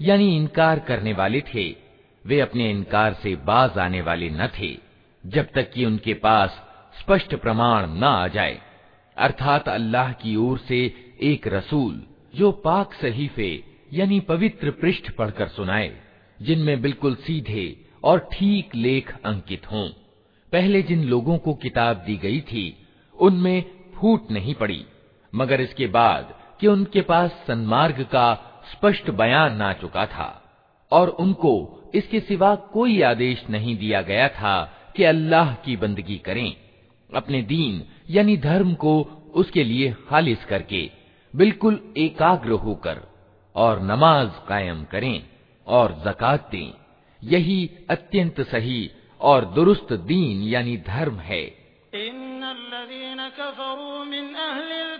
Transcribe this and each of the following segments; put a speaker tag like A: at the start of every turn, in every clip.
A: यानी इनकार करने वाले थे। वे अपने इनकार से बाज आने वाले न थे, जब तक कि उनके पास स्पष्ट प्रमाण न आ जाए। अर्थात अल्लाह की ओर से एक रसूल जो पाक सहीफे यानी पवित्र पृष्ठ पढ़कर सुनाए, जिनमें बिल्कुल सीधे और ठीक लेख अंकित हों। पहले जिन लोगों को किताब दी गई थी, उनमें फूट नहीं पड़ी, मगर इसके बाद कि उनके पास सन्मार्ग का स्पष्ट बयान ना चुका था और उनको इसके सिवा कोई आदेश नहीं दिया गया था कि अल्लाह की बंदगी करें। अपने दीन यानी धर्म को उसके लिए खालिस करके बिल्कुल एकाग्र होकर और नमाज़ कायम करें और जक़ात दें। यही अत्यंत सही और दुरुस्त दीन यानी धर्म है।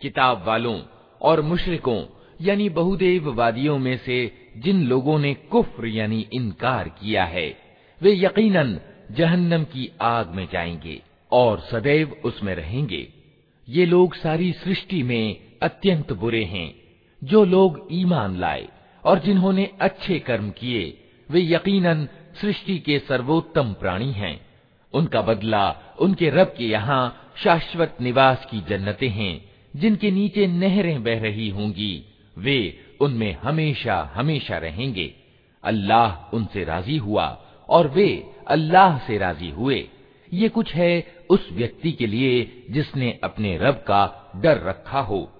A: किताब वालों और मुशरिकों यानी बहुदेववादियों में से जिन लोगों ने कुफ्र यानी इनकार किया है वे यकीनन जहन्नम की आग में जाएंगे और सदैव उसमें रहेंगे ये लोग सारी सृष्टि में अत्यंत बुरे हैं, जो लोग ईमान लाए और जिन्होंने अच्छे कर्म किए, वे यकीनन सृष्टि के सर्वोत्तम प्राणी हैं। उनका बदला उनके रब के यहाँ शाश्वत निवास की जन्नतें हैं, जिनके नीचे नहरें बह रही होंगी। वे उनमें हमेशा हमेशा रहेंगे। अल्लाह उनसे राज़ी हुआ और वे अल्लाह से राज़ी हुए। ये कुछ है उस व्यक्ति के लिए जिसने अपने रब का डर रखा हो।